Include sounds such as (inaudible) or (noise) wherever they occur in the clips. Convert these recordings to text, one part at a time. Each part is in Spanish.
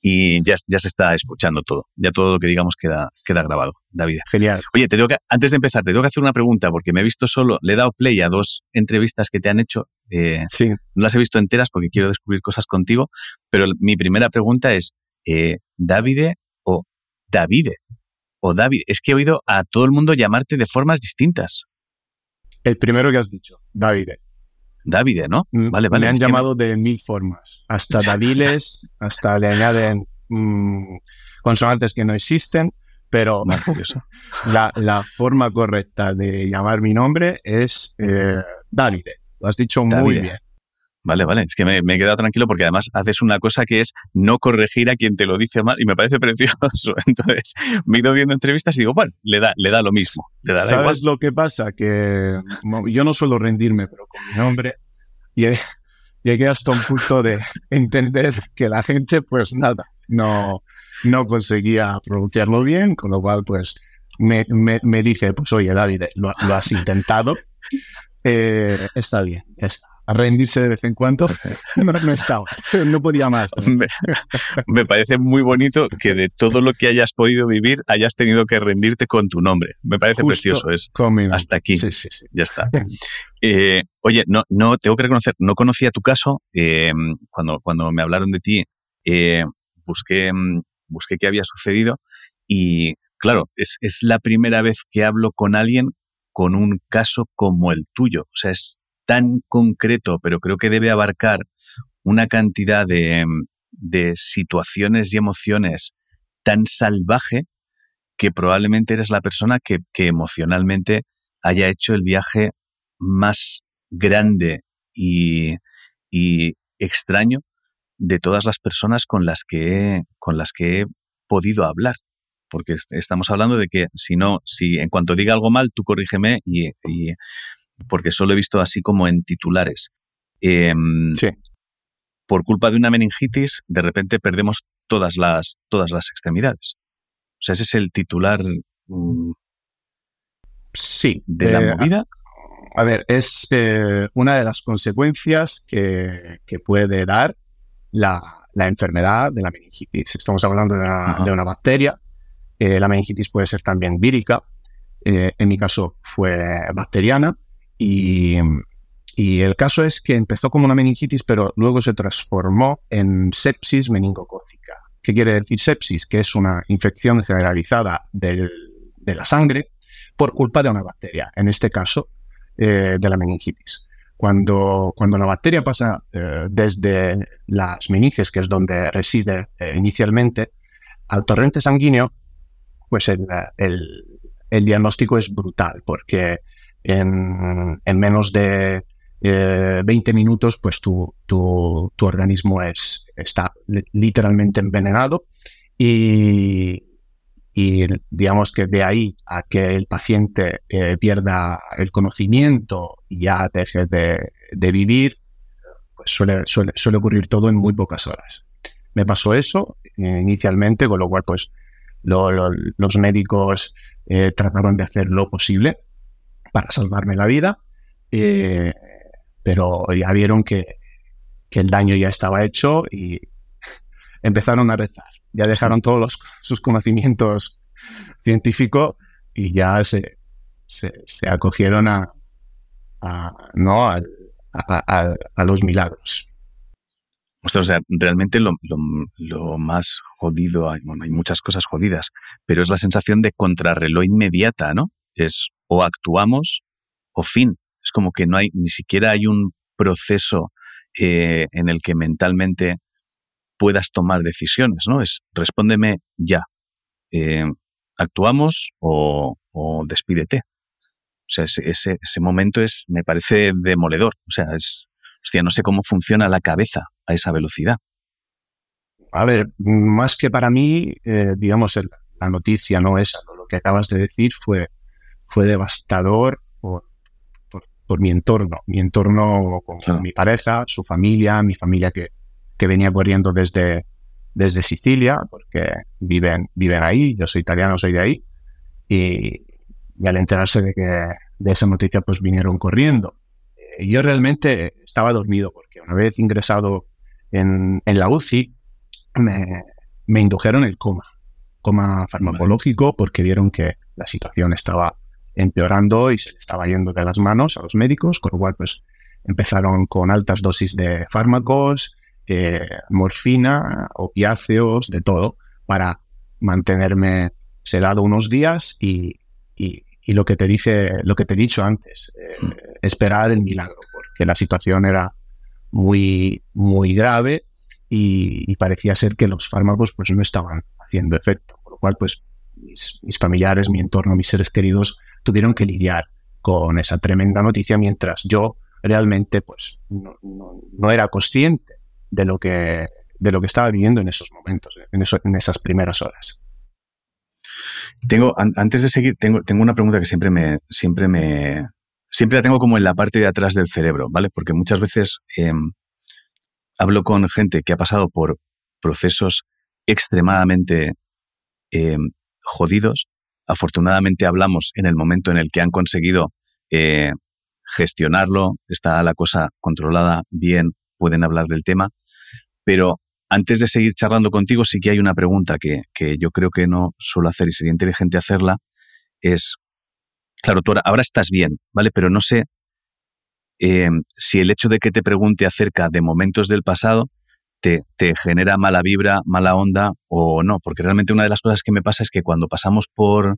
y ya, ya se está escuchando todo. Ya todo lo que digamos queda, queda grabado, David. Genial. Oye, te tengo que, antes de empezar, te tengo que hacer una pregunta porque me he visto solo, le he dado play a dos entrevistas que te han hecho. Eh, sí. No las he visto enteras porque quiero descubrir cosas contigo, pero mi primera pregunta es, eh, ¿Davide o Davide? O David, es que he oído a todo el mundo llamarte de formas distintas. El primero que has dicho, Davide. Davide, ¿no? Mm, Vale, vale. Me han llamado de mil formas. Hasta Daviles, (laughs) hasta le añaden mm, consonantes que no existen, pero (laughs) la, la forma correcta de llamar mi nombre es eh, Davide. Lo has dicho muy bien. Vale, vale. Es que me, me he quedado tranquilo porque además haces una cosa que es no corregir a quien te lo dice mal y me parece (laughs) precioso. Entonces, me he ido viendo entrevistas y digo, bueno, le da, le da lo mismo. Le da, da igual. ¿Sabes lo que pasa? Que yo no suelo rendirme, pero con mi nombre llegué, llegué hasta un punto de entender que la gente, pues nada, no, no conseguía pronunciarlo bien, con lo cual, pues me, me, me dice, pues oye, David, lo, lo has intentado, Eh, está bien, está. A rendirse de vez en cuando, (laughs) no, no estaba, no podía más. Me, (laughs) me parece muy bonito que de todo lo que hayas podido vivir hayas tenido que rendirte con tu nombre. Me parece Justo precioso. Es, con mi nombre. hasta aquí. Sí, sí, sí. ya está. Eh, oye, no, no, tengo que reconocer, no conocía tu caso. eh, cuando, cuando me hablaron de ti, eh, busqué, mm, busqué qué había sucedido y, claro, es, es la primera vez que hablo con alguien con un caso como el tuyo. O sea, es tan concreto, pero creo que debe abarcar una cantidad de, mm, de situaciones y emociones tan salvaje que probablemente eres la persona que, emocionalmente haya hecho el viaje más grande y, extraño de todas las personas con las que he, con las que he podido hablar. Porque est- estamos hablando de que si no, si en cuanto diga algo mal, tú corrígeme y- porque solo he visto así como en titulares. Em, Sí. Por culpa de una meningitis, de repente perdemos todas las, todas las extremidades. O sea, ese es el titular mm, Sí, de la eh, movida. A ver, es eh, una de las consecuencias que, que puede dar la, la enfermedad de la meningitis. Estamos hablando de una, Ajá. de una bacteria. Eh, la meningitis puede ser también vírica. En mi caso fue bacteriana. Y, el caso es que empezó como una meningitis, pero luego se transformó en sepsis meningocócica. ¿Qué quiere decir sepsis? Que es una infección generalizada de la sangre por culpa de una bacteria. En este caso, eh, de la meningitis. Cuando, cuando la bacteria pasa eh, desde las meninges, que es donde reside eh, inicialmente, al torrente sanguíneo, pues el- el diagnóstico es brutal, porque en, en menos de eh, 20 minutos, pues tu, tu- tu organismo es, está li- literalmente envenenado y, y digamos que de ahí a que el paciente eh, pierda el conocimiento y ya deje de, de vivir, pues suele, suele, suele ocurrir todo en muy pocas horas. Me pasó eso eh, inicialmente, con lo cual pues lo- lo- los médicos eh, trataron de hacer lo posible para salvarme la vida, eh, pero ya vieron que, el daño ya estaba hecho y empezaron a rezar. Ya dejaron todos los- sus conocimientos científicos y ya se, acogieron a, ¿no? a, los milagros. O sea, realmente lo, más jodido, hay, hay muchas cosas jodidas, pero es la sensación de contrarreloj inmediata, ¿no? Es o actuamos o fin. Es como que no hay, ni siquiera hay un proceso eh, en el que mentalmente puedas tomar decisiones, ¿no? Es respóndeme ya. Eh, ¿Actuamos o, o despídete? O sea, ese, ese, momento es, me parece demoledor. O sea, es, no sé cómo funciona la cabeza a esa velocidad. A ver, más que para mí, eh, digamos, el- la noticia no es lo que acabas de decir, fue, fue devastador por, por, por mi entorno, mi entorno con Claro. mi pareja, su familia, mi familia que, que venía corriendo desde, desde Sicilia, porque viven, viven ahí, yo soy italiano, soy de ahí, y, y al enterarse de que de esa noticia, pues vinieron corriendo. Eh, yo realmente estaba dormido, porque una vez ingresado en, en la UCI, me, me indujeron el coma, coma farmacológico, porque vieron que la situación estaba empeorando y se le estaba yendo de las manos a los médicos, con lo cual pues empezaron con altas dosis de fármacos, eh, morfina, opiáceos, de todo, para mantenerme sedado unos días y, lo que te dice, lo que te he dicho antes, eh, hmm. esperar el milagro, porque la situación era muy, muy grave y, parecía ser que los fármacos pues no estaban haciendo efecto, con lo cual pues mis, familiares, mi entorno, mis seres queridos tuvieron que lidiar con esa tremenda noticia mientras yo realmente pues no, no, era consciente de lo que de lo que estaba viviendo en esos momentos, en, en esas primeras horas. Tengo, antes de seguir, tengo, tengo una pregunta que siempre me, siempre me, siempre la tengo como en la parte de atrás del cerebro, ¿vale? Porque muchas veces em, hablo con gente que ha pasado por procesos extremadamente em, jodidos. Afortunadamente hablamos en el momento en el que han conseguido eh, gestionarlo, está la cosa controlada bien, pueden hablar del tema, pero antes de seguir charlando contigo, sí que hay una pregunta que, yo creo que no suelo hacer y sería inteligente hacerla. Es, claro, tú ahora, estás bien, ¿vale? Pero no sé eh, si el hecho de que te pregunte acerca de momentos del pasado te, te, genera mala vibra, mala onda o no. Porque realmente una de las cosas que me pasa es que cuando pasamos por,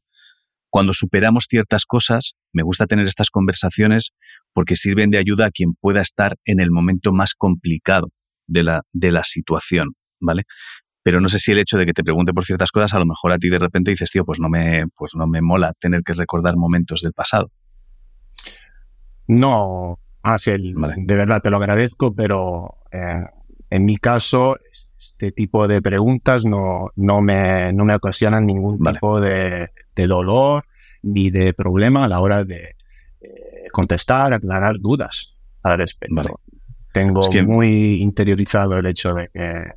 cuando superamos ciertas cosas, me gusta tener estas conversaciones porque sirven de ayuda a quien pueda estar en el momento más complicado de la, de la situación, ¿vale? Pero no sé si el hecho de que te pregunte por ciertas cosas, a lo mejor a ti de repente dices, tío, pues no me, pues no me mola tener que recordar momentos del pasado. No, Ángel, de verdad te lo agradezco, pero eh, en mi caso, este tipo de preguntas no, no, me, no me ocasionan ningún tipo de, dolor ni de problema a la hora de eh, contestar, aclarar dudas al respecto. Tengo muy interiorizado el hecho de, que,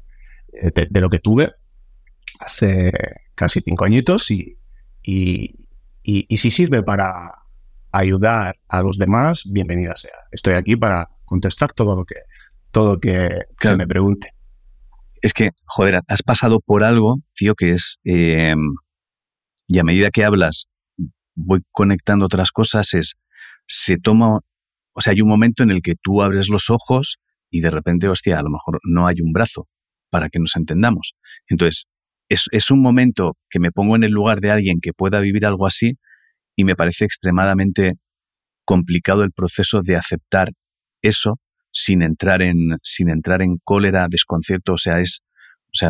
eh, de, lo que tuve hace casi cinco añitos y, y, y, si sirve para ayudar a los demás, bienvenida sea. Estoy aquí para contestar todo lo que, todo que se me pregunte. Es que, joder, has pasado por algo, tío, que es... Eh, y a medida que hablas, voy conectando otras cosas, es... Se toma o sea, hay un momento en el que tú abres los ojos y de repente, hostia, a lo mejor no hay un brazo para que nos entendamos. Entonces, es, un momento que me pongo en el lugar de alguien que pueda vivir algo así y me parece extremadamente complicado el proceso de aceptar eso sin entrar en, sin entrar en cólera, desconcierto. O sea, es, o sea,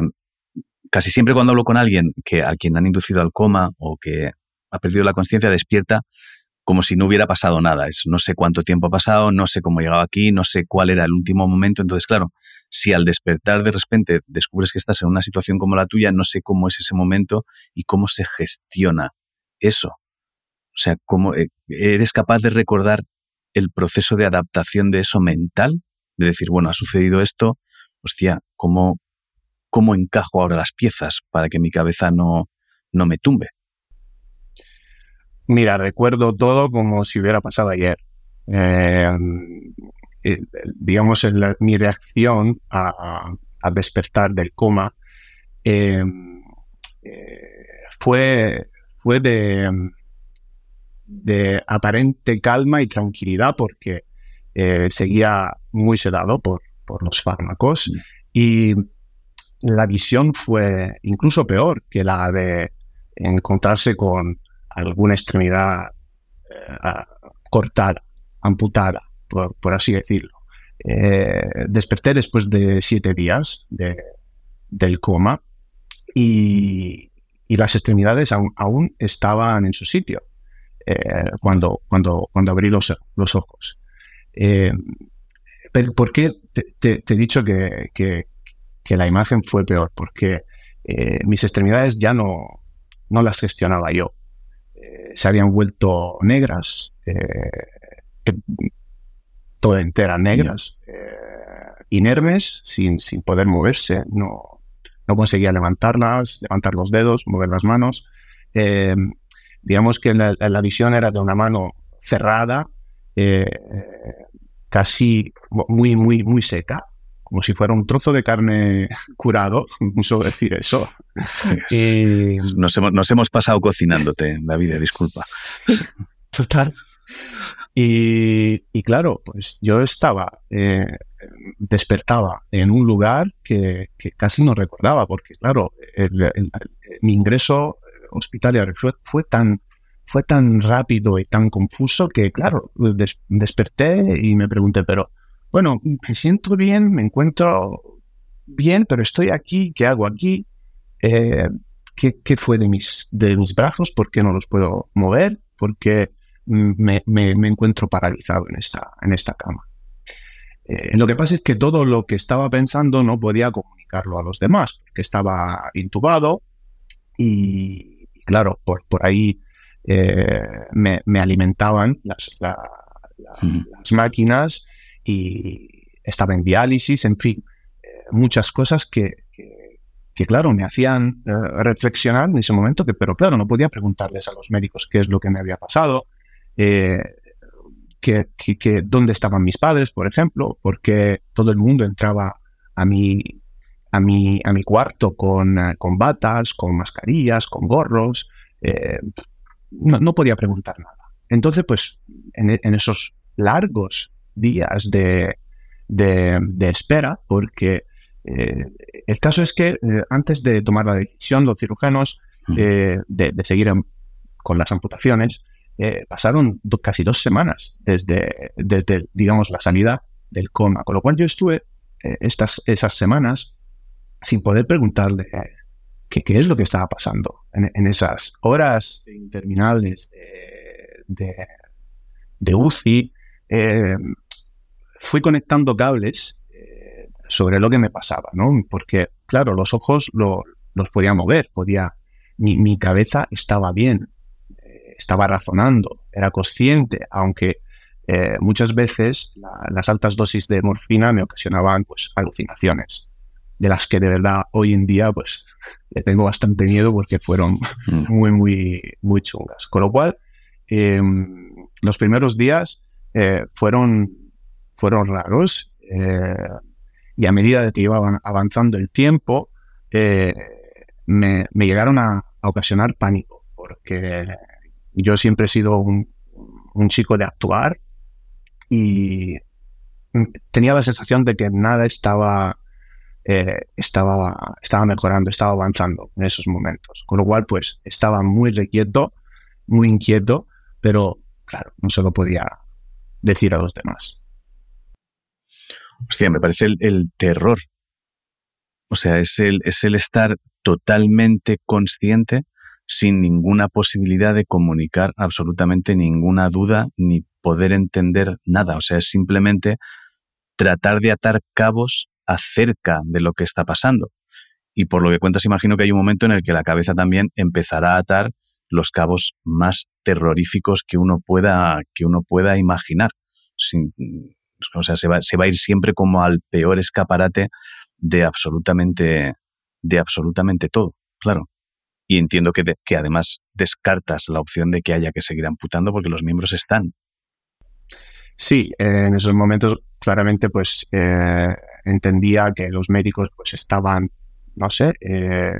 casi siempre cuando hablo con alguien que a quien han inducido al coma o que ha perdido la conciencia despierta, como si no hubiera pasado nada. Es, no sé cuánto tiempo ha pasado, no sé cómo he llegado aquí, no sé cuál era el último momento. Entonces, claro, si al despertar de repente descubres que estás en una situación como la tuya, no sé cómo es ese momento y cómo se gestiona eso. O sea, ¿cómo eh, eres capaz de recordar el proceso de adaptación de eso mental? De decir, bueno, ha sucedido esto, hostia, ¿cómo, cómo encajo ahora las piezas para que mi cabeza no, no me tumbe? Mira, recuerdo todo como si hubiera pasado ayer. Eh, eh, digamos, mi reacción a, despertar del coma eh, fue, fue de, de aparente calma y tranquilidad porque seguía muy sedado por, por los fármacos mm. y la visión fue incluso peor que la de encontrarse con alguna extremidad eh, cortada, amputada, por, así decirlo. Eh, desperté después de siete días del coma y, las extremidades aún, estaban en su sitio eh, cuando, cuando, cuando abrí los, los ojos. pero ¿Por qué te, he dicho que, que, la imagen fue peor? Porque mis extremidades ya no, no las gestionaba yo se habían vuelto negras, eh, toda entera negras, eh, inermes, sin, sin, poder moverse, no, no conseguía levantarlas, levantar los dedos, mover las manos. Eh, digamos que la, la, visión era de una mano cerrada, casi muy, muy, muy seca, como si fuera un trozo de carne (laughs) curado, uso decir eso. (laughs) nos, hemos, nos hemos pasado cocinándote, David, disculpa. Total. Y, claro, pues yo estaba, eh, despertaba en un lugar que, casi no recordaba, porque claro, mi ingreso hospitalario fue, tan, fue tan rápido y tan confuso que, claro, desperté y me pregunté, pero bueno, me siento bien, me encuentro bien, pero estoy aquí, ¿qué hago aquí? Eh, ¿qué, fue de mis, de mis brazos? ¿Por qué no los puedo mover? ¿Por qué me, encuentro paralizado en esta, en esta cama. Eh, lo que pasa es que todo lo que estaba pensando no podía comunicarlo a los demás, porque estaba intubado y, claro, por, por ahí eh, me, alimentaban las, las, máquinas y estaba en diálisis, en fin, eh, muchas cosas que, que, claro, me hacían reflexionar en ese momento, que, pero claro, no podía preguntarles a los médicos qué es lo que me había pasado, eh, que, dónde estaban mis padres, por ejemplo, porque todo el mundo entraba a mi, a mi, a mi cuarto con, eh, con batas, con mascarillas, con gorros. Eh, no, podía preguntar nada. Entonces, pues, en, esos largos días de, espera, porque el caso es que antes de tomar la decisión, los cirujanos, de, seguir con las amputaciones, eh, pasaron casi dos semanas desde, desde, digamos, la salida del coma, con lo cual yo estuve eh, estas, esas semanas sin poder preguntarle qué, es lo que estaba pasando en, esas horas interminables de, UCI. Eh, fui conectando cables sobre lo que me pasaba, ¿no? Porque, claro, los ojos los podía mover, podía, mi, cabeza estaba bien, estaba razonando, era consciente, aunque eh, muchas veces las altas dosis de morfina me ocasionaban pues, alucinaciones, de las que de verdad hoy en día pues le tengo bastante miedo porque fueron mm. muy, muy, muy chungas. Con lo cual, em, los primeros días eh, fueron, fueron raros eh, y a medida de que iba avanzando el tiempo, me, llegaron a ocasionar pánico, porque yo siempre he sido un, chico de actuar y tenía la sensación de que nada estaba, eh, estaba, estaba mejorando, estaba avanzando en esos momentos. Con lo cual, pues estaba muy requieto, muy inquieto, pero claro, no se lo podía decir a los demás. Hostia, me parece el, el terror. O sea, es el, es el estar totalmente consciente sin ninguna posibilidad de comunicar absolutamente ninguna duda ni poder entender nada. O sea, es simplemente tratar de atar cabos acerca de lo que está pasando. Y por lo que cuentas, imagino que hay un momento en el que la cabeza también empezará a atar los cabos más terroríficos que uno pueda, que uno pueda imaginar. o sea, se va, se va a ir siempre como al peor escaparate de absolutamente, de absolutamente todo. Claro. Y entiendo que, que además descartas la opción de que haya que seguir amputando porque los miembros están. Sí, en esos momentos claramente pues eh, entendía que los médicos pues estaban, no sé, eh,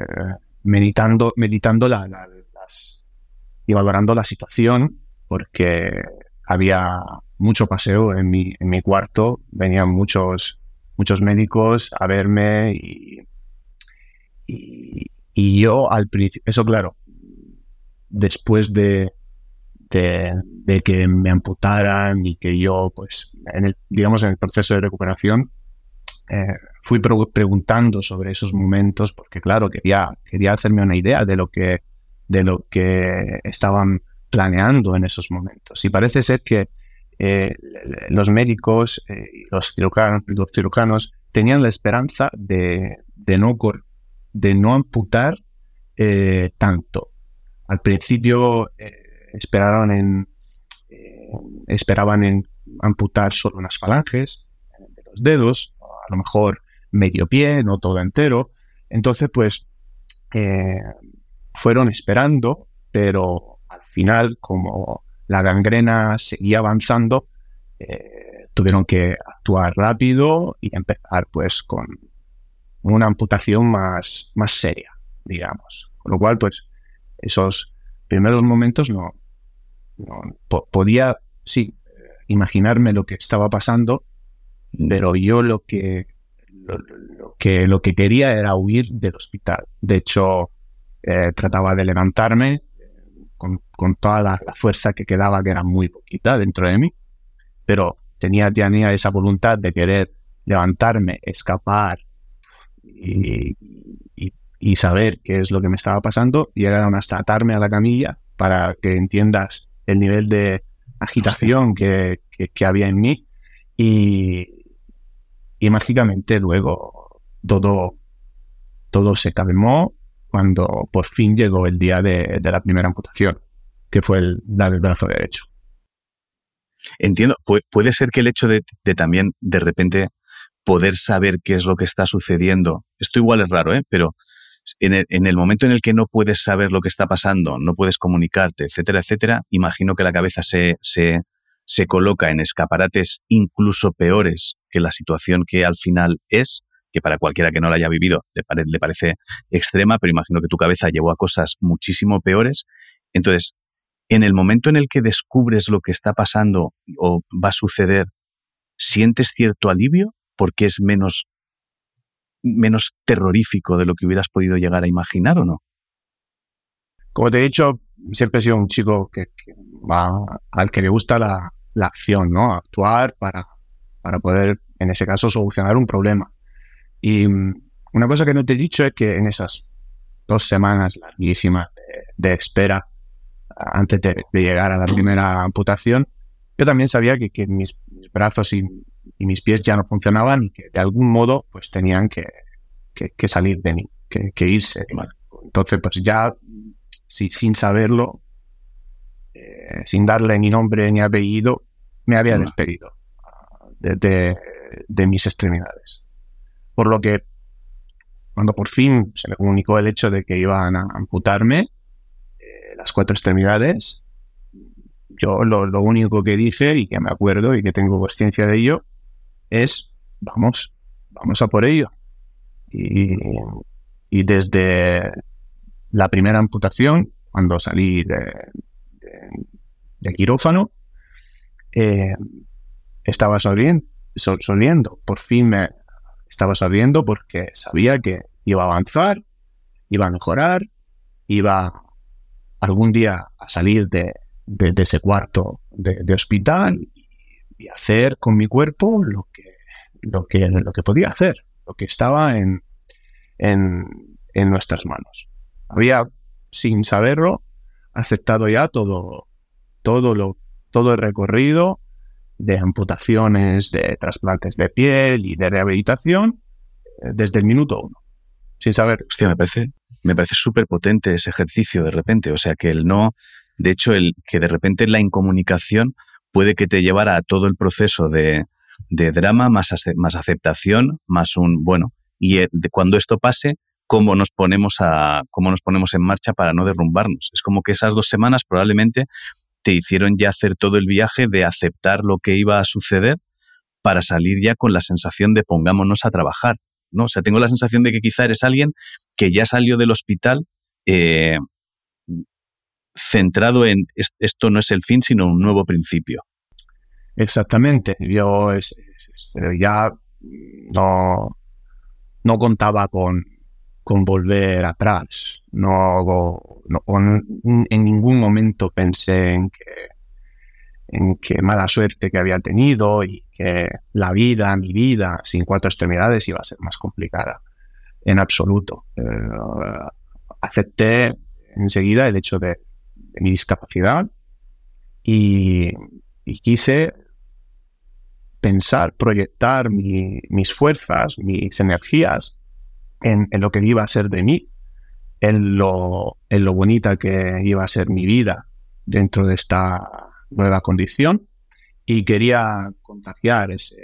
meditando, meditando la, las, y valorando la situación porque había mucho paseo en mi, en mi cuarto, venían muchos, muchos médicos a verme y, y yo al principio, eso claro, después de, de, que me amputaran y que yo, pues, en el, digamos, en el proceso de recuperación, eh, fui preguntando sobre esos momentos porque, claro, quería, quería hacerme una idea de lo que, de lo que estaban planeando en esos momentos. Y parece ser que eh, los médicos eh, y los cirujanos, tenían la esperanza de, de no, de no amputar eh, tanto. Al principio esperaron en, esperaban en amputar solo unas falanges de los dedos, a lo mejor medio pie, no todo entero. Entonces, pues, fueron esperando, pero al final, como la gangrena seguía avanzando, tuvieron que actuar rápido y empezar pues con una amputación más, más seria, digamos. Con lo cual, pues, esos primeros momentos no, podía, sí, imaginarme lo que estaba pasando. Pero yo lo que, lo, que, lo que quería era huir del hospital. De hecho, eh, trataba de levantarme con, toda la, fuerza que quedaba, que era muy poquita dentro de mí, pero tenía, tenía esa voluntad de querer levantarme, escapar y, y, saber qué es lo que me estaba pasando, y llegaron hasta atarme a la camilla para que entiendas el nivel de agitación que, que, había en mí y, y mágicamente luego todo, todo se calmó cuando por fin llegó el día de, la primera amputación, que fue el dar el brazo derecho. Entiendo, puede ser que el hecho de, también de repente poder saber qué es lo que está sucediendo, esto igual es raro, ¿eh? pero en el, en el, momento en el que no puedes saber lo que está pasando, no puedes comunicarte, etcétera, etcétera, imagino que la cabeza se, se, se coloca en escaparates incluso peores que la situación que al final es que para cualquiera que no la haya vivido le, parece extrema, pero imagino que tu cabeza llevó a cosas muchísimo peores. Entonces, en el momento en el que descubres lo que está pasando o va a suceder, ¿sientes cierto alivio porque es menos, menos terrorífico de lo que hubieras podido llegar a imaginar o no? Como te he dicho, siempre he sido un chico que, va, al que le gusta la, la acción, ¿no? Actuar para, para poder, en ese caso, solucionar un problema. Y una cosa que no te he dicho es que en esas dos semanas larguísimas de, espera antes de, llegar a la primera amputación, yo también sabía que, mis, brazos y, mis pies ya no funcionaban y que de algún modo pues tenían que, salir de mí, que, irse. Entonces pues ya sin saberlo, eh, sin darle ni nombre ni apellido, me había despedido de mis extremidades. Por lo que cuando por fin se me comunicó el hecho de que iban a amputarme eh, las cuatro extremidades, yo lo, único que dije y que me acuerdo y que tengo conciencia de ello es, vamos, vamos a por ello. Y, desde la primera amputación, cuando salí de, quirófano, eh, estaba sonriendo, sonriendo. Por fin me, estaba sabiendo porque sabía que iba a avanzar, iba a mejorar, iba algún día a salir de, ese cuarto de, hospital y hacer con mi cuerpo lo que, lo que, lo que podía hacer, lo que estaba en, en, en nuestras manos. Había, sin saberlo, aceptado ya todo, todo, lo, todo el recorrido de amputaciones, de trasplantes de piel y de rehabilitación eh, desde el minuto uno, sin saber. Hostia, me parece, me parece súper potente ese ejercicio de repente. O sea, que el no, de hecho, el que de repente la incomunicación puede que te llevara a todo el proceso de, de drama, más, más aceptación, más un, bueno, y eh, de cuando esto pase, cómo nos ponemos a cómo nos ponemos en marcha para no derrumbarnos. Es como que esas dos semanas probablemente te hicieron ya hacer todo el viaje de aceptar lo que iba a suceder para salir ya con la sensación de pongámonos a trabajar. ¿no? O sea, tengo la sensación de que quizá eres alguien que ya salió del hospital eh, centrado en esto no es el fin, sino un nuevo principio. Exactamente. Yo ya no, no contaba con, con volver atrás. No, en ningún momento pensé en que, en que mala suerte que había tenido y que la vida, mi vida, sin cuatro extremidades iba a ser más complicada. En absoluto. Eh, acepté enseguida el hecho de, mi discapacidad y, quise pensar, proyectar mis fuerzas, mis energías en, lo que iba a ser de mí, en lo, en lo bonita que iba a ser mi vida dentro de esta nueva condición. Y quería contagiar ese,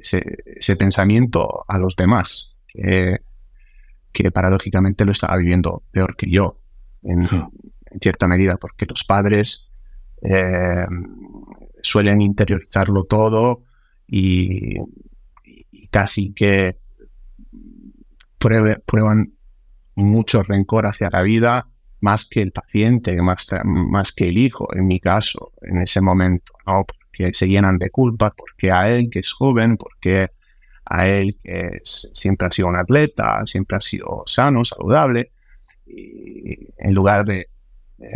ese, pensamiento a los demás, que, que, paradójicamente lo estaba viviendo peor que yo, en, cierta medida, porque los padres eh, suelen interiorizarlo todo y, casi que prueban mucho rencor hacia la vida, más que el paciente, más, más que el hijo, en mi caso, en ese momento, ¿no? Porque se llenan de culpa, porque a él que es joven, porque a él que siempre ha sido un atleta, siempre ha sido sano, saludable, y en lugar de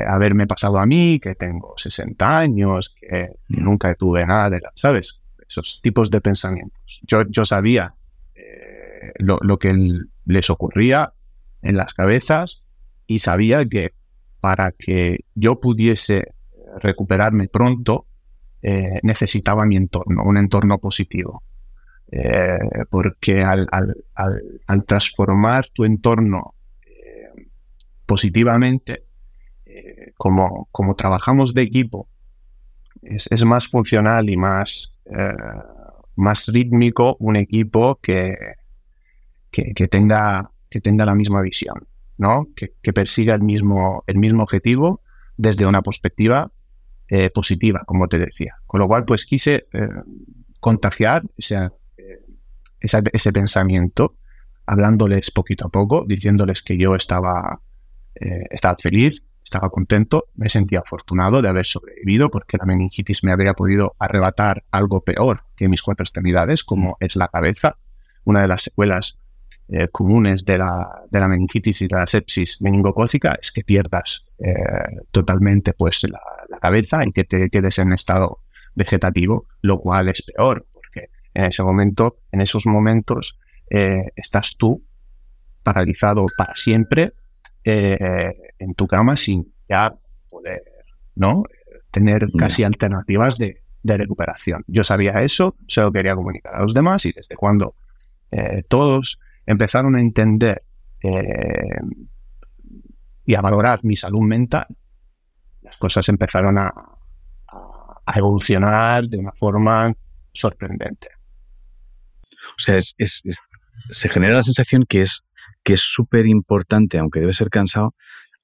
haberme pasado a mí, que tengo 60 años, que, mm. nunca tuve nada de la, ¿sabes? Esos tipos de pensamientos. Yo, yo sabía eh, lo, que les ocurría en las cabezas y sabía que para que yo pudiese recuperarme pronto, eh, necesitaba mi entorno, un entorno positivo. Eh, porque al, transformar tu entorno positivamente, como, como trabajamos de equipo, es, más funcional y más, eh, más rítmico un equipo que, que, tenga, que tenga la misma visión, ¿no? que, persiga el mismo, el mismo objetivo desde una perspectiva eh, positiva, como te decía. Con lo cual, pues quise eh, contagiar ese, ese, pensamiento, hablándoles poquito a poco, diciéndoles que yo estaba, estaba feliz, estaba contento, me sentía afortunado de haber sobrevivido porque la meningitis me habría podido arrebatar algo peor que mis cuatro extremidades, como es la cabeza. Una de las secuelas eh, comunes de la, de la, meningitis y de la sepsis meningocócica es que pierdas eh, totalmente pues, la, cabeza y que te quedes en estado vegetativo, lo cual es peor, porque en ese momento, en esos momentos, eh, estás tú paralizado para siempre en tu cama sin ya poder, ¿no? Tener casi alternativas de, recuperación. Yo sabía eso, se lo quería comunicar a los demás y desde cuando eh, todos empezaron a entender eh, y a valorar mi salud mental, las cosas empezaron a, evolucionar de una forma sorprendente. O sea, se genera la sensación que es que es súper importante, aunque debe ser cansado,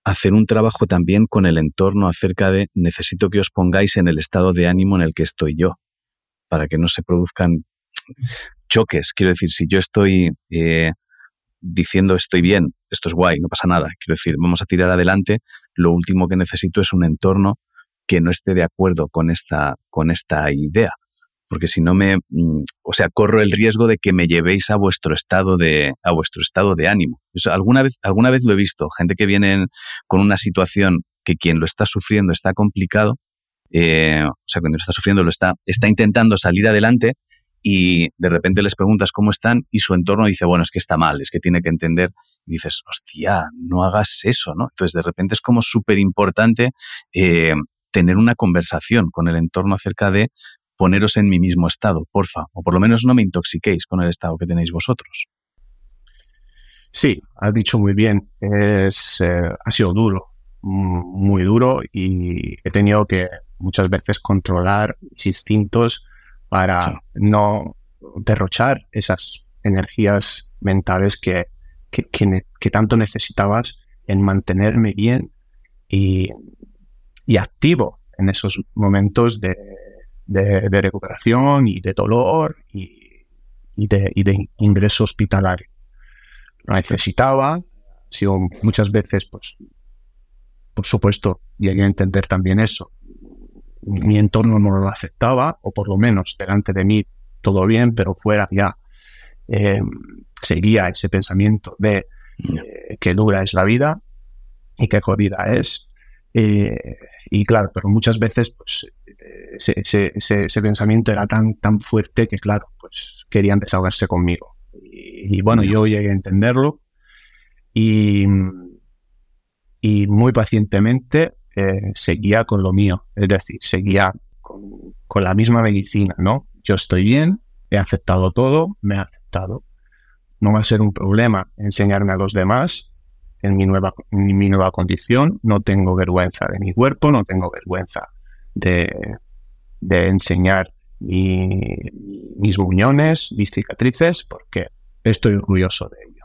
hacer un trabajo también con el entorno acerca de necesito que os pongáis en el estado de ánimo en el que estoy yo, para que no se produzcan choques. Quiero decir, si yo estoy eh, diciendo estoy bien, esto es guay, no pasa nada, quiero decir, vamos a tirar adelante, lo último que necesito es un entorno que no esté de acuerdo con esta, con esta idea porque si no me, mm, o sea, corro el riesgo de que me llevéis a vuestro estado de, a vuestro estado de ánimo. alguna vez, alguna vez lo he visto, gente que viene con una situación que quien lo está sufriendo está complicado, eh, o sea, cuando lo está sufriendo lo está, está intentando salir adelante y de repente les preguntas cómo están y su entorno dice, bueno, es que está mal, es que tiene que entender. Y dices, hostia, no hagas eso, ¿no? Entonces, de repente es como súper importante eh, tener una conversación con el entorno acerca de poneros en mi mismo estado, porfa, o por lo menos no me intoxiquéis con el estado que tenéis vosotros. Sí, has dicho muy bien, eh, ha sido duro, muy duro y he tenido que muchas veces controlar mis instintos para no derrochar esas energías mentales que, que, tanto necesitabas en mantenerme bien y, y activo en esos momentos de, de, recuperación y de dolor y, de, ingreso hospitalario. Lo necesitaba, sido muchas veces, pues, por supuesto, llegué a entender también eso. Mi entorno no lo aceptaba, o por lo menos delante de mí todo bien, pero fuera ya eh, seguía ese pensamiento de eh, que dura es la vida y que jodida es. Eh, y claro, pero muchas veces pues, ese, pensamiento era tan, tan fuerte que, claro, pues querían desahogarse conmigo. Y, bueno, yo llegué a entenderlo y, y muy pacientemente eh, seguía con lo mío, es decir, seguía con, la misma medicina, ¿no? Yo estoy bien, he aceptado todo, me he aceptado. No va a ser un problema enseñarme a los demás en mi nueva, condición, no tengo vergüenza de mi cuerpo, no tengo vergüenza de, de enseñar mis muñones, mis cicatrices, porque estoy orgulloso de ello.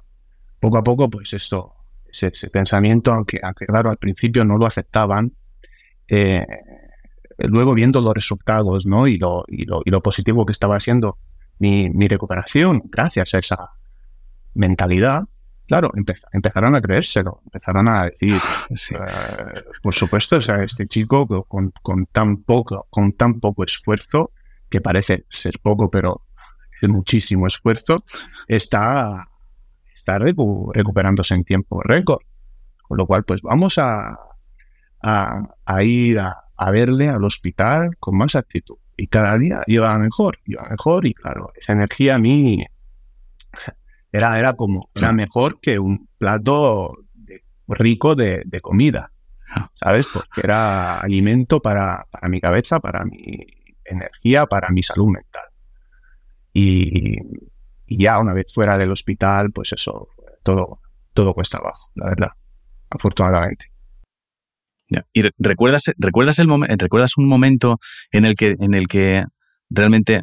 Poco a poco, pues esto, ese, pensamiento, aunque, aunque, claro al principio no lo aceptaban, eh, luego viendo los resultados, ¿no? Y lo, y lo, y lo positivo que estaba haciendo mi, mi recuperación gracias a esa mentalidad, claro, empezaron a creérselo, empezaron a decir, (laughs) eh, por supuesto, o sea, este chico con, con, tan poco, con tan poco esfuerzo, que parece ser poco, pero es muchísimo esfuerzo, está, recuperándose en tiempo récord. Con lo cual, pues vamos a, a, ir a, a, verle al hospital con más actitud. Y cada día iba mejor, iba mejor y claro, esa energía a mí era, era como, era mejor que un plato rico de, de, comida. ¿sabes? Porque era alimento para, para, mi cabeza, para mi energía, para mi salud mental. Y, y ya una vez fuera del hospital, pues eso, todo, todo cuesta abajo, la verdad, afortunadamente. ¿Y recuerdas, recuerdas, el recuerdas un momento en el, que, en el que realmente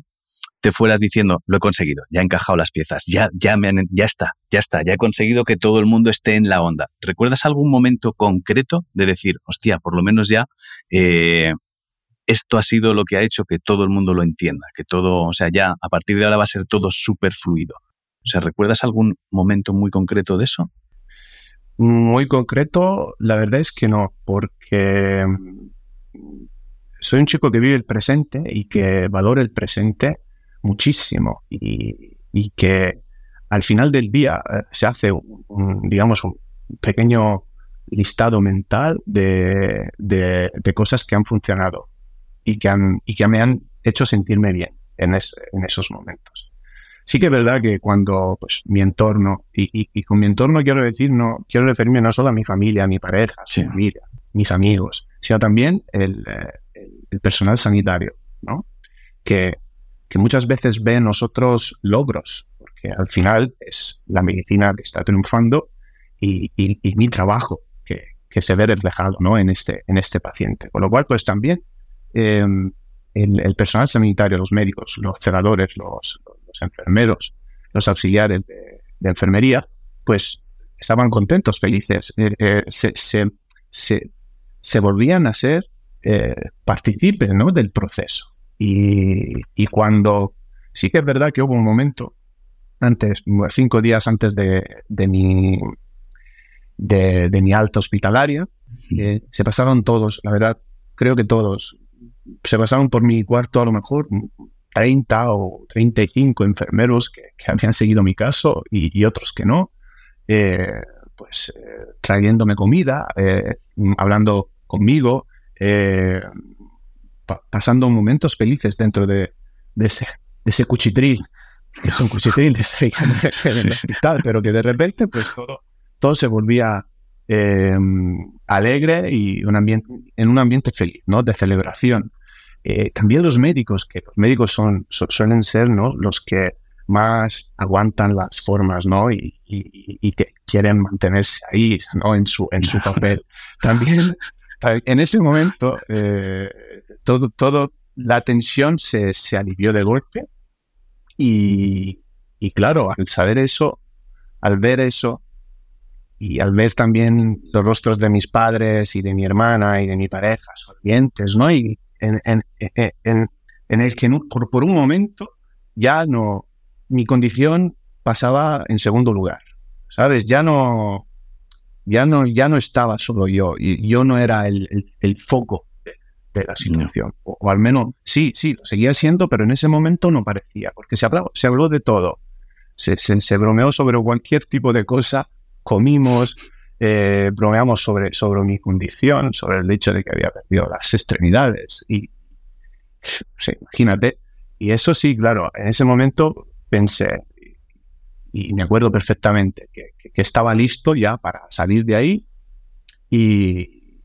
te fueras diciendo, lo he conseguido, ya he encajado las piezas, ya, ya, me ya está, ya está, ya he conseguido que todo el mundo esté en la onda. ¿Recuerdas algún momento concreto de decir, hostia, por lo menos ya eh, esto ha sido lo que ha hecho que todo el mundo lo entienda, que todo, o sea, ya a partir de ahora va a ser todo súper fluido? O sea, ¿recuerdas algún momento muy concreto de eso? Muy concreto, la verdad es que no, porque soy un chico que vive el presente y que valora el presente muchísimo y, que al final del día eh, se hace, un, digamos, un pequeño listado mental de, cosas que han funcionado y que, han, y que me han hecho sentirme bien en, en esos momentos sí que es verdad que cuando pues, mi entorno, y, con mi entorno quiero decir, no quiero referirme no solo a mi familia, a mi pareja, a mi familia, mis amigos, sino también el, eh, personal sanitario, ¿no? Que, muchas veces ve en nosotros logros, porque al final es la medicina que está triunfando y, mi trabajo que, se ve reflejado ¿no? en, este, en este paciente. Con lo cual, pues también em, el, personal sanitario, los médicos, los celadores, los, los enfermeros, los auxiliares de, enfermería, pues estaban contentos, felices, eh, eh, se, volvían a ser eh, partícipes ¿no? del proceso. Y, cuando sí que es verdad que hubo un momento, antes, cinco días antes de, mi, de, mi alta hospitalaria, se pasaron todos, la verdad, creo que todos, se pasaron por mi cuarto a lo mejor 30 o 35 enfermeros que, habían seguido mi caso y, otros que no, eh, pues eh, trayéndome comida, eh, hablando conmigo, pasando momentos felices dentro de, ese, de ese cuchitril, que es un cuchitril (laughs) de ese, hospital, pero que de repente pues todo, todo se volvía alegre y un ambiente, en un ambiente feliz, ¿no? de celebración. Eh, también los médicos, que los médicos son, suelen ser ¿no? los que más aguantan las formas ¿no? y, que quieren mantenerse ahí ¿no? en, su, en su papel. También en ese momento eh, todo, todo, la tensión se, se alivió de golpe y, y claro, al saber eso, al ver eso, y al ver también los rostros de mis padres y de mi hermana y de mi pareja sonrientes, ¿no? Y en, en, en, en el que por, por, un momento ya no, mi condición pasaba en segundo lugar, ¿sabes? Ya no, ya no, ya no estaba solo yo, y yo no era el, el, foco de, la situación, o, al menos sí, sí, lo seguía siendo, pero en ese momento no parecía, porque se habló, se habló de todo, se, se, se bromeó sobre cualquier tipo de cosa, comimos, eh, bromeamos sobre, sobre mi condición, sobre el hecho de que había perdido las extremidades. Y, imagínate. Y eso sí, claro, en ese momento pensé, y me acuerdo perfectamente, que, estaba listo ya para salir de ahí y,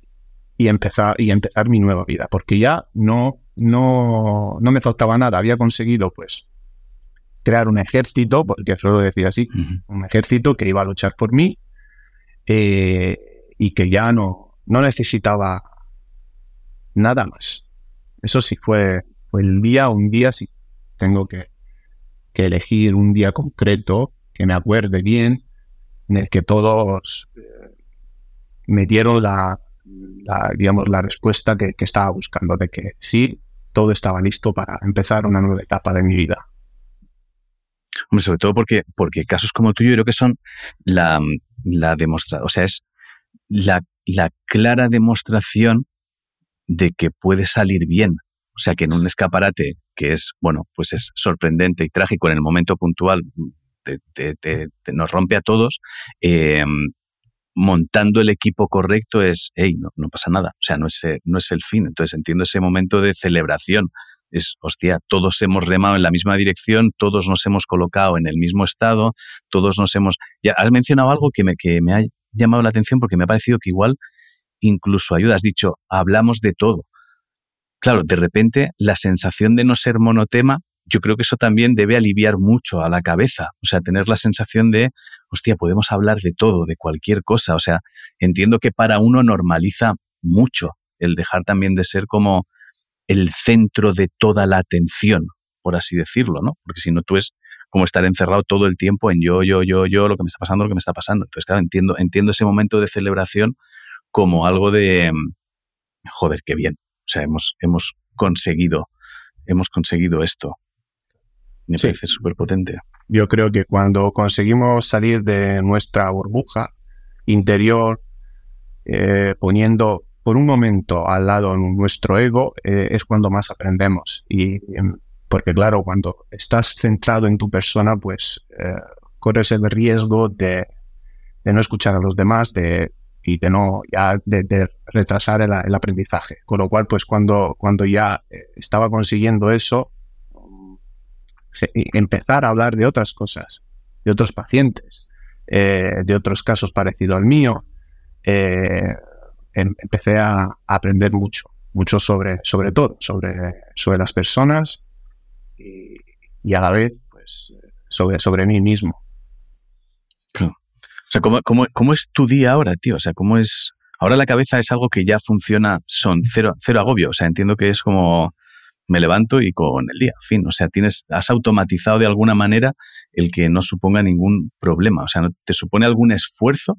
y, empezar, y empezar mi nueva vida, porque ya no, no, no me faltaba nada. Había conseguido, pues, crear un ejército, porque suelo decir así, un ejército que iba a luchar por mí eh, y que ya no, no necesitaba nada más. Eso sí fue, fue el día, un día si tengo que, que, elegir un día concreto que me acuerde bien, en el que todos eh, me dieron la, la, digamos, la respuesta que, estaba buscando, de que sí, todo estaba listo para empezar una nueva etapa de mi vida. Sobre todo porque, porque casos como tú yo creo que son la, la demostración, o sea, es la, la clara demostración de que puede salir bien. O sea, que en un escaparate que es, bueno, pues es sorprendente y trágico en el momento puntual, te, nos rompe a todos, eh, montando el equipo correcto es, hey, no, no pasa nada. O sea, no es, no es el fin. Entonces entiendo ese momento de celebración. Es, hostia, todos hemos remado en la misma dirección, todos nos hemos colocado en el mismo estado, todos nos hemos... Ya has mencionado algo que me, que me ha llamado la atención porque me ha parecido que igual incluso ayuda. Has dicho, hablamos de todo. Claro, de repente la sensación de no ser monotema yo creo que eso también debe aliviar mucho a la cabeza. O sea, tener la sensación de, hostia, podemos hablar de todo, de cualquier cosa. O sea, entiendo que para uno normaliza mucho el dejar también de ser como el centro de toda la atención, por así decirlo, ¿no? Porque si no, tú es como estar encerrado todo el tiempo en yo, yo, yo, yo, lo que me está pasando, lo que me está pasando. Entonces, claro, entiendo, entiendo ese momento de celebración como algo de, joder, qué bien. O sea, hemos, hemos conseguido, hemos conseguido esto. Me parece súper potente. Yo creo que cuando conseguimos salir de nuestra burbuja interior, eh, poniendo por un momento al lado nuestro ego, eh, es cuando más aprendemos. Y em, porque claro, cuando estás centrado en tu persona, pues eh, corres el riesgo de, no escuchar a los demás, de y de no ya de, retrasar el, aprendizaje. Con lo cual, pues cuando, cuando ya estaba consiguiendo eso, empezar a hablar de otras cosas, de otros pacientes, eh, de otros casos parecidos al mío, eh, em, empecé a, aprender mucho, mucho sobre, sobre todo, sobre, sobre las personas y, a la vez pues, sobre, sobre mí mismo. O sea, ¿cómo, cómo, es tu día ahora, tío? O sea, ¿cómo es...? Ahora la cabeza es algo que ya funciona, son cero, cero agobio. O sea, entiendo que es como me levanto y con el día, fin. O sea, tienes, has automatizado de alguna manera el que no suponga ningún problema. O sea, ¿te supone algún esfuerzo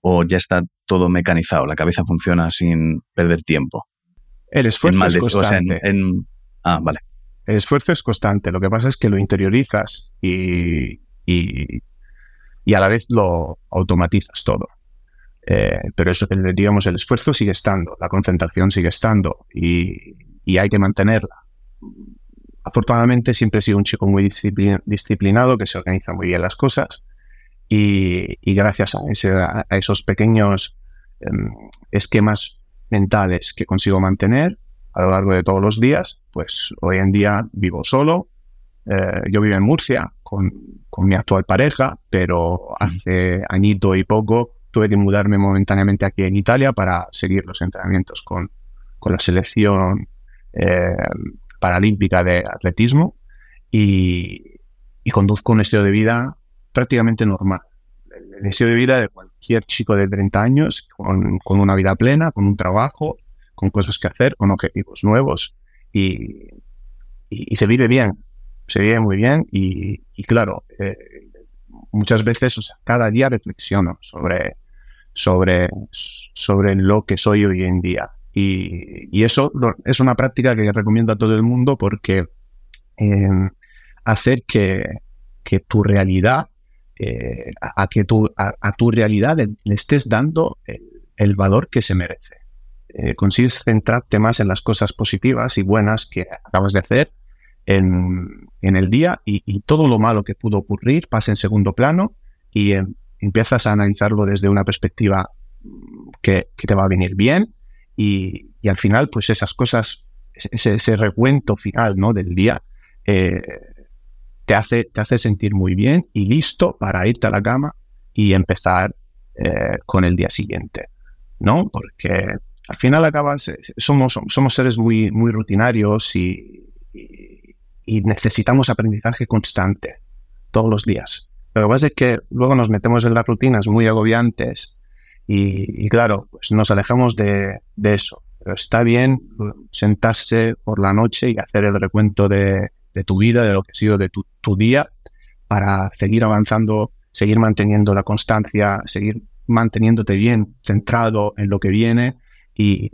o ya está todo mecanizado? La cabeza funciona sin perder tiempo. El esfuerzo es constante. ah, vale. El esfuerzo es constante. Lo que pasa es que lo interiorizas y, y, a la vez lo automatizas todo. Eh, pero eso, digamos, el esfuerzo sigue estando, la concentración sigue estando y, y hay que mantenerla. Afortunadamente siempre he sido un chico muy disciplinado, que se organiza muy bien las cosas y, gracias a, esos pequeños em, esquemas mentales que consigo mantener a lo largo de todos los días, pues hoy en día vivo solo. Eh, yo vivo en Murcia con, mi actual pareja, pero hace añito y poco tuve que mudarme momentáneamente aquí en Italia para seguir los entrenamientos con, con la selección eh, paralímpica de atletismo y, conduzco un estilo de vida prácticamente normal. El, estilo de vida de cualquier chico de 30 años, con, una vida plena, con un trabajo, con cosas que hacer, con objetivos nuevos y, se vive bien, se vive muy bien y, claro, eh, muchas veces, o sea, cada día reflexiono sobre, sobre, sobre lo que soy hoy en día. Y, eso es una práctica que recomiendo a todo el mundo porque eh, hacer que, tu realidad, eh, a, que tu, a, tu realidad le, estés dando el, valor que se merece. Eh, consigues centrarte más en las cosas positivas y buenas que acabas de hacer en, el día y, todo lo malo que pudo ocurrir pasa en segundo plano y empiezas a analizarlo desde una perspectiva que, que, te va a venir bien y, al final, pues esas cosas, ese, recuento final ¿no? del día, eh, te, hace, te hace sentir muy bien y listo para irte a la cama y empezar eh, con el día siguiente, ¿no? Porque al final acabas, somos, somos seres muy, muy rutinarios y, necesitamos aprendizaje constante todos los días. Lo que pasa es que luego nos metemos en las rutinas muy agobiantes y, claro, pues nos alejamos de, eso. Pero está bien sentarse por la noche y hacer el recuento de, tu vida, de lo que ha sido de tu, día, para seguir avanzando, seguir manteniendo la constancia, seguir manteniéndote bien centrado en lo que viene y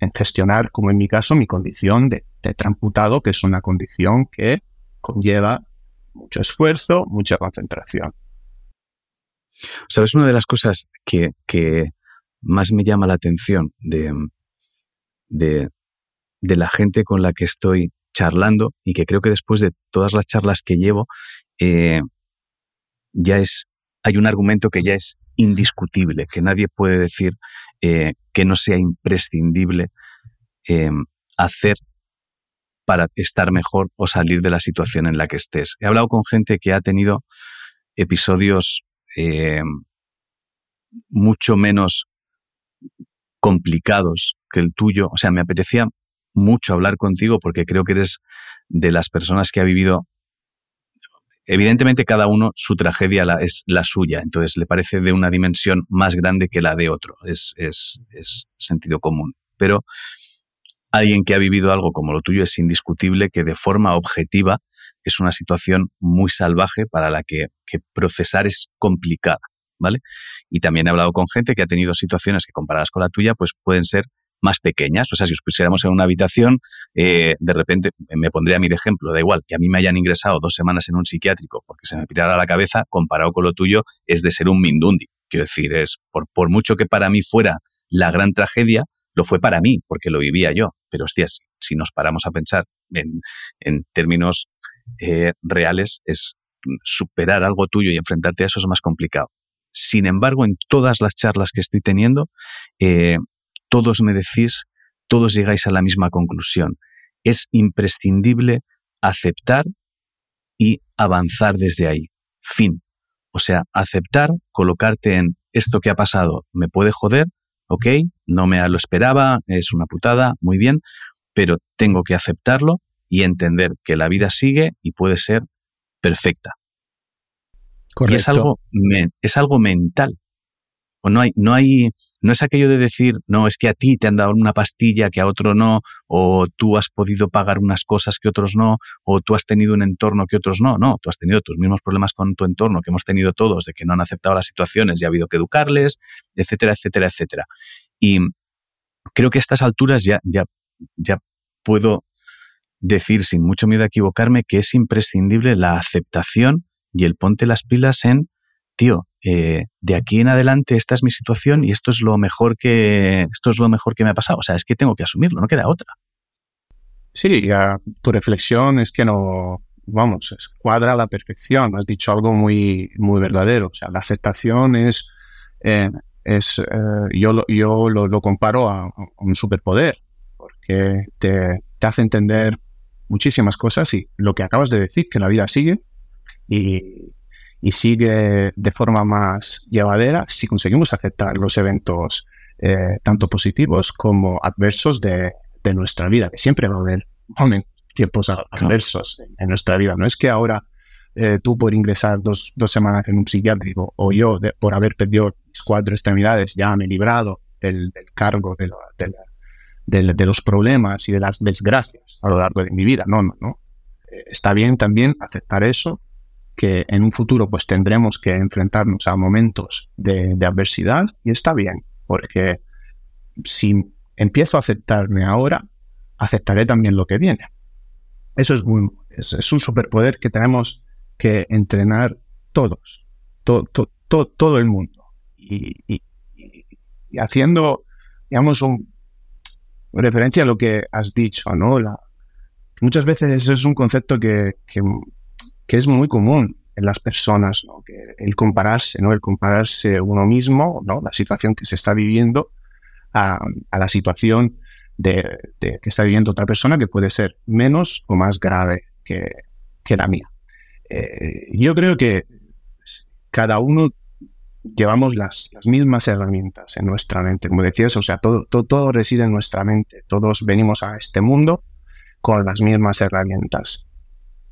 en, gestionar, como en mi caso, mi condición de, de tramputado, que es una condición que conlleva mucho esfuerzo, mucha concentración. ¿Sabes? Una de las cosas que, que más me llama la atención de, de, de, la gente con la que estoy charlando y que creo que después de todas las charlas que llevo, eh, ya es, hay un argumento que ya es indiscutible, que nadie puede decir eh, que no sea imprescindible eh, hacer para estar mejor o salir de la situación en la que estés. He hablado con gente que ha tenido episodios mucho menos complicados que el tuyo. O sea, me apetecía mucho hablar contigo porque creo que eres de las personas que ha vivido evidentemente cada uno su tragedia es la suya, entonces le parece de una dimensión más grande que la de otro, es, es, es, sentido común. Pero alguien que ha vivido algo como lo tuyo es indiscutible que de forma objetiva es una situación muy salvaje para la que, que procesar es complicada, ¿vale? Y también he hablado con gente que ha tenido situaciones que comparadas con la tuya pues pueden ser más pequeñas. O sea, si os pusiéramos en una habitación, eh, de repente me pondría a mí de ejemplo, da igual, que a mí me hayan ingresado dos semanas en un psiquiátrico porque se me pirara la cabeza, comparado con lo tuyo, es de ser un mindundi. Quiero decir, es por, mucho que para mí fuera la gran tragedia, lo fue para mí, porque lo vivía yo. Pero hostias, si nos paramos a pensar en, en términos eh, reales, es superar algo tuyo y enfrentarte a eso es más complicado. Sin embargo, en todas las charlas que estoy teniendo, eh, todos me decís, todos llegáis a la misma conclusión. Es imprescindible aceptar y avanzar desde ahí. Fin. O sea, aceptar, colocarte en esto que ha pasado me puede joder, ok, no me lo esperaba, es una putada, muy bien, pero tengo que aceptarlo y entender que la vida sigue y puede ser perfecta. Y es algo, es algo mental. O no hay, no hay, no es aquello de decir, no, es que a ti te han dado una pastilla que a otro no, o tú has podido pagar unas cosas que otros no, o tú has tenido un entorno que otros no. No, tú has tenido tus mismos problemas con tu entorno que hemos tenido todos, de que no han aceptado las situaciones y ha habido que educarles, etcétera, etcétera, etcétera. Y creo que a estas alturas ya, ya, ya puedo decir sin mucho miedo a equivocarme que es imprescindible la aceptación y el ponte las pilas en, tío, eh, de aquí en adelante esta es mi situación y esto es lo mejor que esto es lo mejor que me ha pasado. O sea, es que tengo que asumirlo, no queda otra. Sí, ya, tu reflexión es que no, vamos, cuadra a la perfección. Has dicho algo muy, muy verdadero. O sea, la aceptación es, eh, es eh, yo, lo, yo lo, comparo a, un superpoder, porque te, te hace entender muchísimas cosas y lo que acabas de decir, que la vida sigue y, y sigue de forma más llevadera si conseguimos aceptar los eventos eh, tanto positivos como adversos de, nuestra vida, que siempre va a haber tiempos adversos en nuestra vida. No es que ahora eh, tú por ingresar dos, semanas en un psiquiátrico o yo por haber perdido mis cuatro extremidades ya me he librado del, cargo de, de, los problemas y de las desgracias a lo largo de mi vida. No, no, no. Eh, está bien también aceptar eso que en un futuro pues tendremos que enfrentarnos a momentos de, adversidad y está bien, porque si empiezo a aceptarme ahora, aceptaré también lo que viene. Eso es, muy, es, un superpoder que tenemos que entrenar todos, todo el mundo. Y, haciendo, digamos, un, referencia a lo que has dicho, ¿no? Muchas veces es un concepto que es muy común en las personas, ¿no? que el compararse, ¿no? el compararse uno mismo, ¿no? la situación que se está viviendo a, la situación de, que está viviendo otra persona que puede ser menos o más grave que, que la mía. Eh, yo creo que cada uno llevamos las, las, mismas herramientas en nuestra mente, como decías, o sea, todo, todo, todo reside en nuestra mente, todos venimos a este mundo con las mismas herramientas,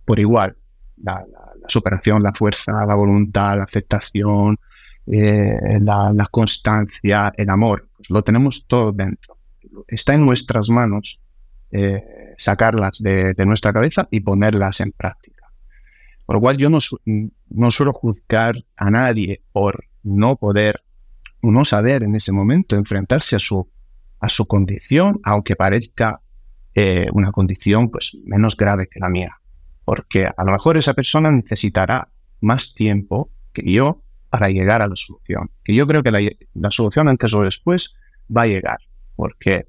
por igual, la, superación, la fuerza, la voluntad, la aceptación, eh, la, constancia, el amor. Pues lo tenemos todo dentro. Está en nuestras manos eh, sacarlas de, nuestra cabeza y ponerlas en práctica. Por lo cual yo no, no suelo juzgar a nadie por no poder o no saber en ese momento enfrentarse a su, a su condición, aunque parezca eh, una condición pues, menos grave que la mía. Porque a lo mejor esa persona necesitará más tiempo que yo para llegar a la solución. Que yo creo que la, solución antes o después va a llegar, porque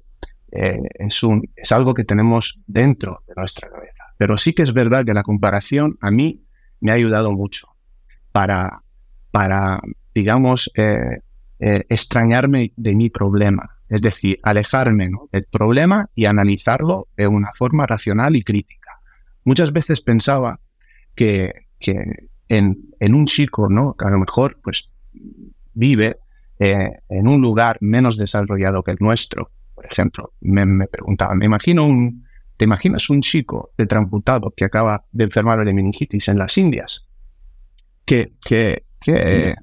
eh, es, un, es algo que tenemos dentro de nuestra cabeza. Pero sí que es verdad que la comparación a mí me ha ayudado mucho para, digamos, eh, extrañarme de mi problema es decir, alejarme del problema y analizarlo de una forma racional y crítica. Muchas veces pensaba que, en, un chico, ¿no? que a lo mejor pues, vive eh, en un lugar menos desarrollado que el nuestro, por ejemplo, me, preguntaba, me imagino un, ¿te imaginas un chico de transmutado que acaba de enfermar de meningitis en las Indias? ¿Qué, qué, qué,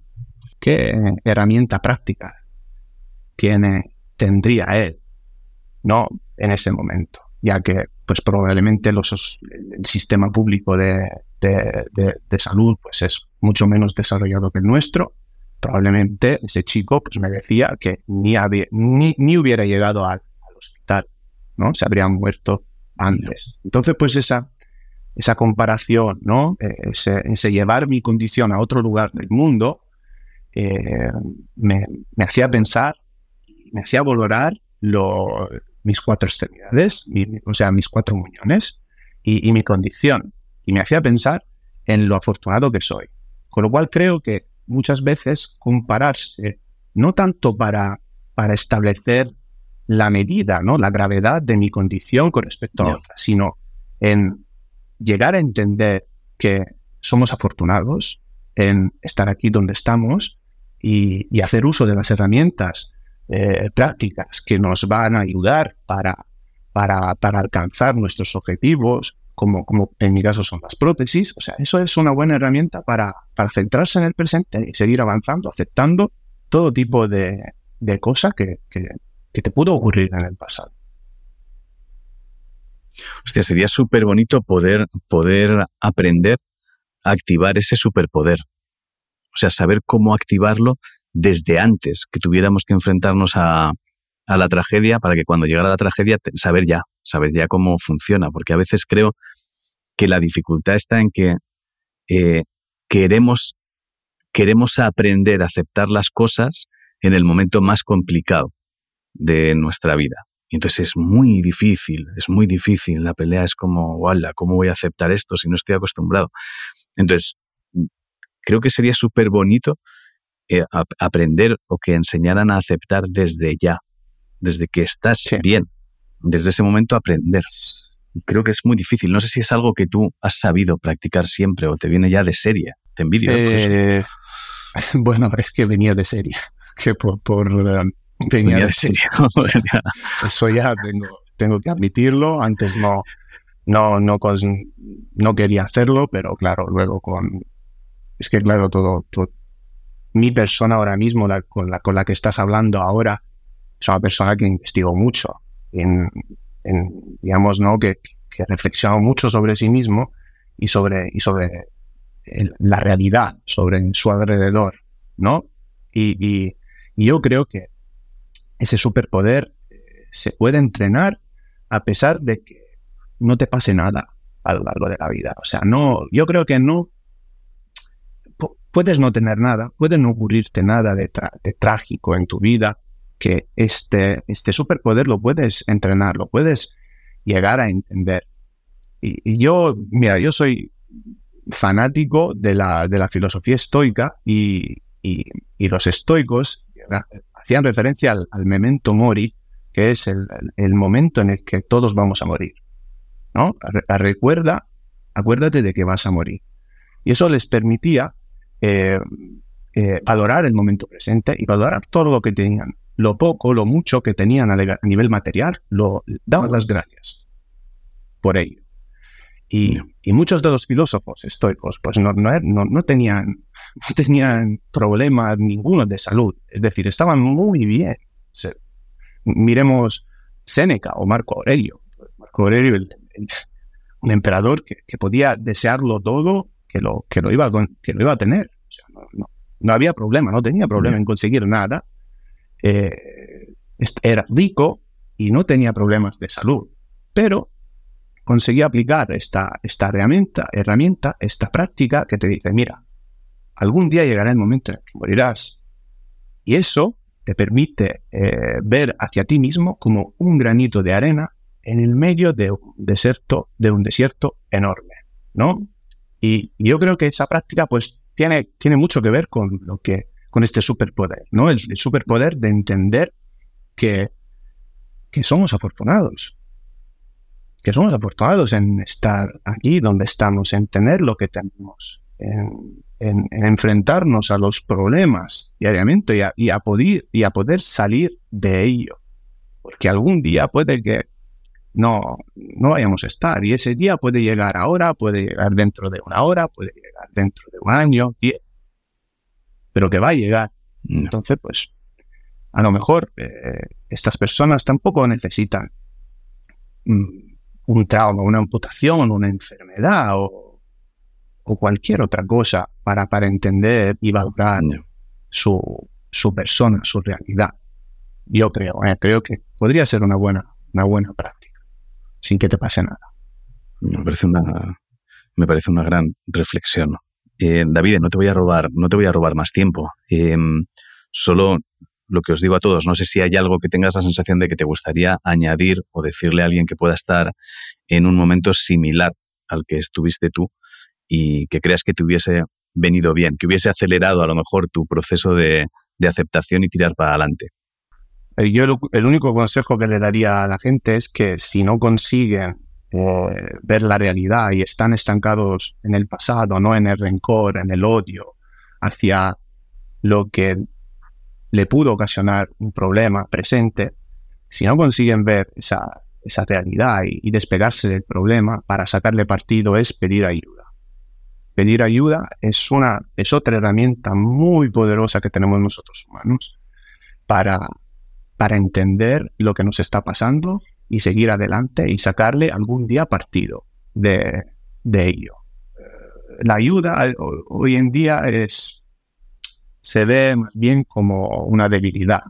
qué herramienta práctica tiene tendría él, ¿no? En ese momento, ya que pues probablemente los, el sistema público de, salud pues es mucho menos desarrollado que el nuestro. Probablemente ese chico pues me decía que ni, ni, hubiera llegado al, hospital, ¿no? Se habría muerto antes. Entonces, pues esa, esa comparación, ¿no? E, ese, llevar mi condición a otro lugar del mundo eh, me, me, hacía pensar me hacía valorar mis cuatro extremidades, o sea, mis cuatro muñones y, mi condición. Y me hacía pensar en lo afortunado que soy. Con lo cual creo que muchas veces compararse, no tanto para, para establecer la medida, ¿no? la gravedad de mi condición con respecto a otra, sino en llegar a entender que somos afortunados en estar aquí donde estamos y hacer uso de las herramientas eh, prácticas que nos van a ayudar para, para, para alcanzar nuestros objetivos, como, como, en mi caso son las prótesis. O sea, eso es una buena herramienta para, para centrarse en el presente y seguir avanzando, aceptando todo tipo de, de cosas que, que, que, te pudo ocurrir en el pasado. Hostia, sería súper bonito poder, poder aprender a activar ese superpoder. O sea, saber cómo activarlo desde antes que tuviéramos que enfrentarnos a, la tragedia para que cuando llegara la tragedia saber ya, saber ya cómo funciona, porque a veces creo que la dificultad está en que eh, queremos, queremos aprender a aceptar las cosas en el momento más complicado de nuestra vida. Y entonces es muy difícil, es muy difícil. La pelea es como, ¡wala! ¿Cómo voy a aceptar esto si no estoy acostumbrado? Entonces, creo que sería súper bonito eh, aprender o que enseñaran a aceptar desde ya, desde que estás bien, desde ese momento aprender. Creo que es muy difícil. No sé si es algo que tú has sabido practicar siempre o te viene ya de serie. Te envidio. Eh, (laughs) bueno, es que venía de serie. Que por, um, venía, de, serie. (laughs) Eso ya tengo, tengo que admitirlo. Antes no, no, no, no quería hacerlo, pero claro, luego con... Es que claro, todo, todo mi persona ahora mismo, con, la, con la que estás hablando ahora, es una persona que investigó mucho, en, digamos, ¿no? Que, que reflexionó mucho sobre sí mismo y sobre, y sobre la realidad, sobre su alrededor, ¿no? Y, yo creo que ese superpoder eh, se puede entrenar a pesar de que no te pase nada a lo largo de la vida. O sea, no, yo creo que no puedes no tener nada, puede no ocurrirte nada de, trágico en tu vida, que este, este superpoder lo puedes entrenar, lo puedes llegar a entender. Y, yo, mira, yo soy fanático de la, de la filosofía estoica y, los estoicos hacían referencia al, memento mori, que es el, el, momento en el que todos vamos a morir. ¿no? Recuerda, acuérdate de que vas a morir. Y eso les permitía eh, eh, valorar el momento presente y valorar todo lo que tenían. Lo poco, lo mucho que tenían a, nivel material, lo daban las gracias por ello. Y, muchos de los filósofos estoicos pues no, no, no, tenían, no tenían (laughs) problemas ninguno de salud. Es decir, estaban muy bien. miremos Séneca o Marco Aurelio. Marco Aurelio, un emperador que, que, podía desearlo todo que lo, que lo, iba, que lo iba a tener. no, había problema, no tenía problema en conseguir nada. Eh, era rico, y no tenía problemas de salud, pero conseguí aplicar esta, esta herramienta, herramienta, esta práctica que te dice, mira, algún día llegará el momento en que morirás. Y eso te permite eh, ver hacia ti mismo como un granito de arena en el medio de un desierto, de un desierto enorme, ¿no? Y, yo creo que esa práctica, pues, tiene, tiene mucho que ver con lo que, con este superpoder, ¿no? El, superpoder de entender que, que somos afortunados, que somos afortunados en estar aquí donde estamos, en tener lo que tenemos, en, enfrentarnos a los problemas diariamente y a, y a, poder, y a poder salir de ello. Porque algún día puede que no, no vayamos a estar. Y ese día puede llegar ahora, puede llegar dentro de una hora, puede llegar dentro de un año, diez. Pero que va a llegar. Entonces, pues, a lo mejor eh, estas personas tampoco necesitan mm, un trauma, una amputación, una enfermedad o, cualquier otra cosa para, para entender y valorar su, su persona, su realidad. Yo creo, eh, creo que podría ser una buena, una buena práctica sin que te pase nada. Me parece una, me parece una gran reflexión. Eh, David, no te voy a robar, no te voy a robar más tiempo. Em, solo lo que os digo a todos, no sé si hay algo que tengas la sensación de que te gustaría añadir o decirle a alguien que pueda estar en un momento similar al que estuviste tú y que creas que te hubiese venido bien, que hubiese acelerado a lo mejor tu proceso de aceptación y tirar para adelante. Eh, yo el, único consejo que le daría a la gente es que si no consiguen eh, ver la realidad y están estancados en el pasado, no en el rencor, en el odio hacia lo que le pudo ocasionar un problema presente, si no consiguen ver esa, esa realidad y, y, despegarse del problema para sacarle partido es pedir ayuda. Pedir ayuda es, una, es otra herramienta muy poderosa que tenemos nosotros humanos para para entender lo que nos está pasando y seguir adelante y sacarle algún día partido de, ello. Eh, la ayuda eh, hoy en día es, se ve más bien como una debilidad.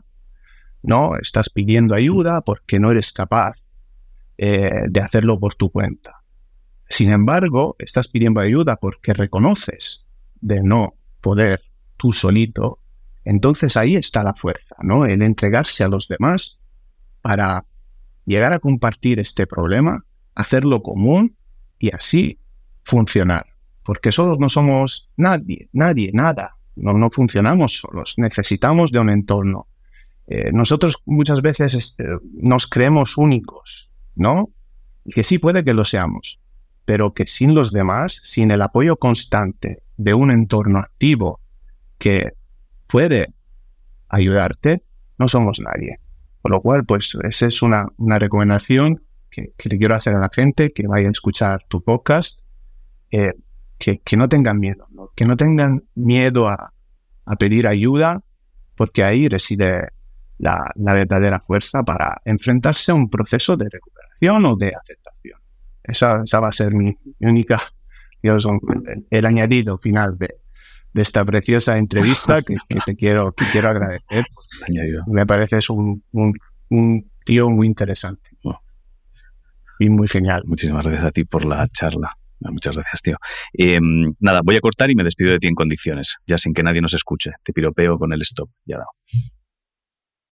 ¿no? Estás pidiendo ayuda porque no eres capaz eh, de hacerlo por tu cuenta. Sin embargo, estás pidiendo ayuda porque reconoces de no poder tú solito entonces ahí está la fuerza, ¿no? El entregarse a los demás para llegar a compartir este problema, hacerlo común y así funcionar. Porque solos no somos nadie, nadie, nada. No, no funcionamos solos, necesitamos de un entorno. Eh, nosotros muchas veces este, nos creemos únicos, ¿no? Y que sí puede que lo seamos, pero que sin los demás, sin el apoyo constante de un entorno activo que puede ayudarte, no somos nadie. Por lo cual, pues esa es una, una recomendación que, le quiero hacer a la gente que vaya a escuchar tu podcast, eh, que, que, no tengan miedo, que no tengan miedo a, a, pedir ayuda, porque ahí reside la, la, verdadera fuerza para enfrentarse a un proceso de recuperación o de aceptación. Esa, esa va a ser mi, única, digamos, el añadido final de, de esta preciosa entrevista (laughs) que, te quiero, que quiero agradecer. Me pareces un, un, tío muy interesante y muy genial. Muchísimas gracias a ti por la charla. Muchas gracias, tío. Em, nada, voy a cortar y me despido de ti en condiciones, ya sin que nadie nos escuche. Te piropeo con el stop. Ya dado.